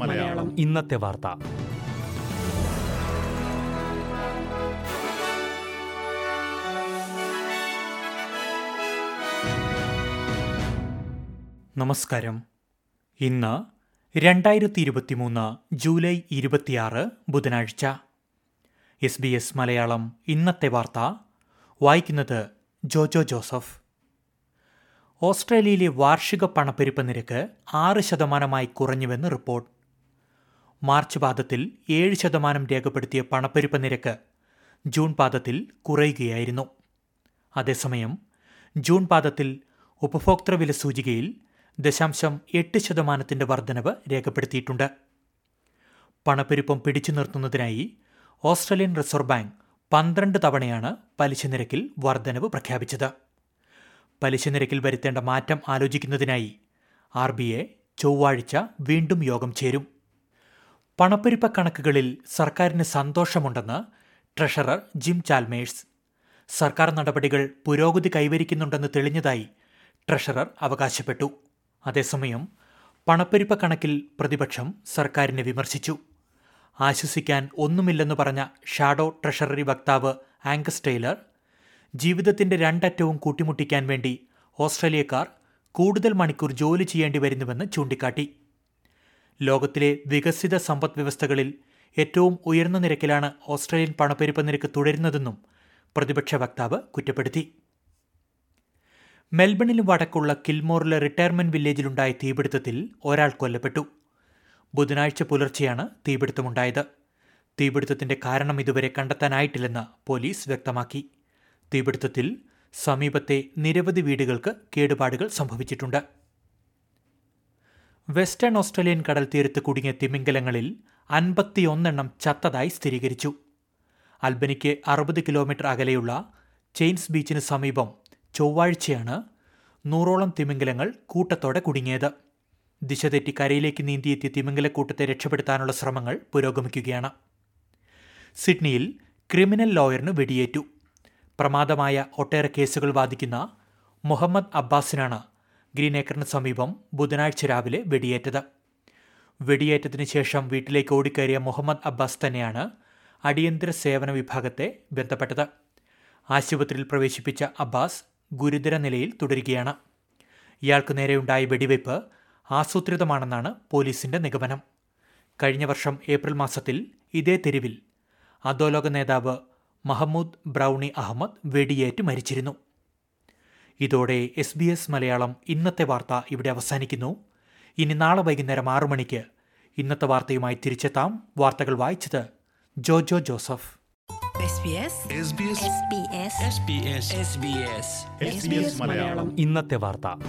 മലയാളം. ഇന്നത്തെ വാർത്ത. നമസ്കാരം. ഇന്ന് രണ്ടായിരത്തി ഇരുപത്തിമൂന്ന് ജൂലൈ ഇരുപത്തിയാറ് ബുധനാഴ്ച. എസ് ബി എസ് മലയാളം ഇന്നത്തെ വാർത്ത. വായിക്കുന്നത് ജോജോ ജോസഫ്. ഓസ്ട്രേലിയയിലെ വാർഷിക പണപ്പെരുപ്പ നിരക്ക് ആറ് ശതമാനമായി കുറഞ്ഞുവെന്ന് റിപ്പോർട്ട്. മാർച്ച് പാദത്തിൽ ഏഴ് ശതമാനം രേഖപ്പെടുത്തിയ പണപ്പെരുപ്പ നിരക്ക് ജൂൺ പാദത്തിൽ കുറയുകയായിരുന്നു. അതേസമയം ജൂൺ പാദത്തിൽ ഉപഭോക്തൃ വില സൂചികയിൽ ദശാംശം എട്ട് ശതമാനത്തിന്റെ വർധനവ് രേഖപ്പെടുത്തിയിട്ടുണ്ട്. പണപ്പെരുപ്പം പിടിച്ചു നിർത്തുന്നതിനായി ഓസ്ട്രേലിയൻ റിസർവ് ബാങ്ക് പന്ത്രണ്ട് തവണയാണ് പലിശ നിരക്കിൽ വർധനവ് പ്രഖ്യാപിച്ചത്. പലിശ നിരക്കിൽ വരുത്തേണ്ട മാറ്റം ആലോചിക്കുന്നതിനായി ആർ ബി ഐ ചൊവ്വാഴ്ച വീണ്ടും യോഗം ചേരും. പണപ്പെരുപ്പ കണക്കുകളിൽ സർക്കാരിന് സന്തോഷമുണ്ടെന്ന് ട്രഷറർ ജിം ചാൽമേഴ്സ്. സർക്കാർ നടപടികൾ പുരോഗതി കൈവരിക്കുന്നുണ്ടെന്ന് തെളിഞ്ഞതായി ട്രഷറർ അവകാശപ്പെട്ടു. അതേസമയം പണപ്പെരുപ്പ കണക്കിൽ പ്രതിപക്ഷം സർക്കാരിനെ വിമർശിച്ചു. ആശ്വസിക്കാൻ ഒന്നുമില്ലെന്ന് പറഞ്ഞ ഷാഡോ ട്രഷററി വക്താവ് ആങ്കസ് ടൈലർ ജീവിതത്തിന്റെ രണ്ടറ്റവും കൂട്ടിമുട്ടിക്കാൻ വേണ്ടി ഓസ്ട്രേലിയക്കാർ കൂടുതൽ മണിക്കൂർ ജോലി ചെയ്യേണ്ടി വരുന്നുവെന്ന് ചൂണ്ടിക്കാട്ടി. ലോകത്തിലെ വികസിത സമ്പദ് വ്യവസ്ഥകളിൽ ഏറ്റവും ഉയർന്ന നിരക്കിലാണ് ഓസ്ട്രേലിയൻ പണപ്പെരുപ്പ നിരക്ക് തുടരുന്നതെന്നും പ്രതിപക്ഷ വക്താവ് കുറ്റപ്പെടുത്തി. മെൽബണിന് വടക്കുള്ള കിൽമോറിലെ റിട്ടയർമെന്റ് വില്ലേജിലുണ്ടായ തീപിടുത്തത്തിൽ ഒരാൾ കൊല്ലപ്പെട്ടു. ബുധനാഴ്ച പുലർച്ചെയാണ് തീപിടുത്തമുണ്ടായത്. തീപിടുത്തത്തിന്റെ കാരണം ഇതുവരെ കണ്ടെത്താനായിട്ടില്ലെന്ന് പോലീസ് വ്യക്തമാക്കി. തീപിടുത്തത്തിൽ സമീപത്തെ നിരവധി വീടുകൾക്ക് കേടുപാടുകൾ സംഭവിച്ചിട്ടുണ്ട്. വെസ്റ്റേൺ ഓസ്ട്രേലിയൻ കടൽ തീരത്ത് കുടുങ്ങിയ തിമിംഗലങ്ങളിൽ അൻപത്തിയൊന്നെണ്ണം ചത്തതായി സ്ഥിരീകരിച്ചു. അൽബനിക്ക് അറുപത് കിലോമീറ്റർ അകലെയുള്ള ചെയിൻസ് ബീച്ചിന് സമീപം ചൊവ്വാഴ്ചയാണ് നൂറോളം തിമിംഗലങ്ങൾ കൂട്ടത്തോടെ കുടുങ്ങിയത്. ദിശ തെറ്റി കരയിലേക്ക് നീന്തിയെത്തിയ തിമിംഗലക്കൂട്ടത്തെ രക്ഷപ്പെടുത്താനുള്ള ശ്രമങ്ങൾ പുരോഗമിക്കുകയാണ്. സിഡ്നിയിൽ ക്രിമിനൽ ലോയറിന് വെടിയേറ്റു. പ്രമാദമായ ഒട്ടേറെ കേസുകൾ വാദിക്കുന്ന മുഹമ്മദ് അബ്ബാസിനാണ് ഗ്രീനേക്കറിന് സമീപം ബുധനാഴ്ച രാവിലെ വെടിയേറ്റത്. വെടിയേറ്റത്തിന് ശേഷം വീട്ടിലേക്ക് ഓടിക്കയറിയ മുഹമ്മദ് അബ്ബാസ് തന്നെയാണ് അടിയന്തര സേവന വിഭാഗത്തെ ബന്ധപ്പെട്ടത്. ആശുപത്രിയിൽ പ്രവേശിപ്പിച്ച അബ്ബാസ് ഗുരുതര നിലയിൽ തുടരുകയാണ്. ഇയാൾക്ക് നേരെയുണ്ടായ വെടിവയ്പ് ആസൂത്രിതമാണെന്നാണ് പോലീസിന്റെ നിഗമനം. കഴിഞ്ഞ വർഷം ഏപ്രിൽ മാസത്തിൽ ഇതേ തെരുവിൽ അധോലോക നേതാവ് മഹമ്മൂദ് ബ്രൗണി അഹമ്മദ് വെടിയേറ്റ് മരിച്ചിരുന്നു. ഇതോടെ എസ് ബി എസ് മലയാളം ഇന്നത്തെ വാർത്ത ഇവിടെ അവസാനിക്കുന്നു. ഇനി നാളെ വൈകുന്നേരം ആറു മണിക്ക് ഇന്നത്തെ വാർത്തയുമായി തിരിച്ചെത്താം. വാർത്തകൾ വായിച്ചത് ജോജോ ജോസഫ്. SBS ഇന്നത്തെ വാർത്ത.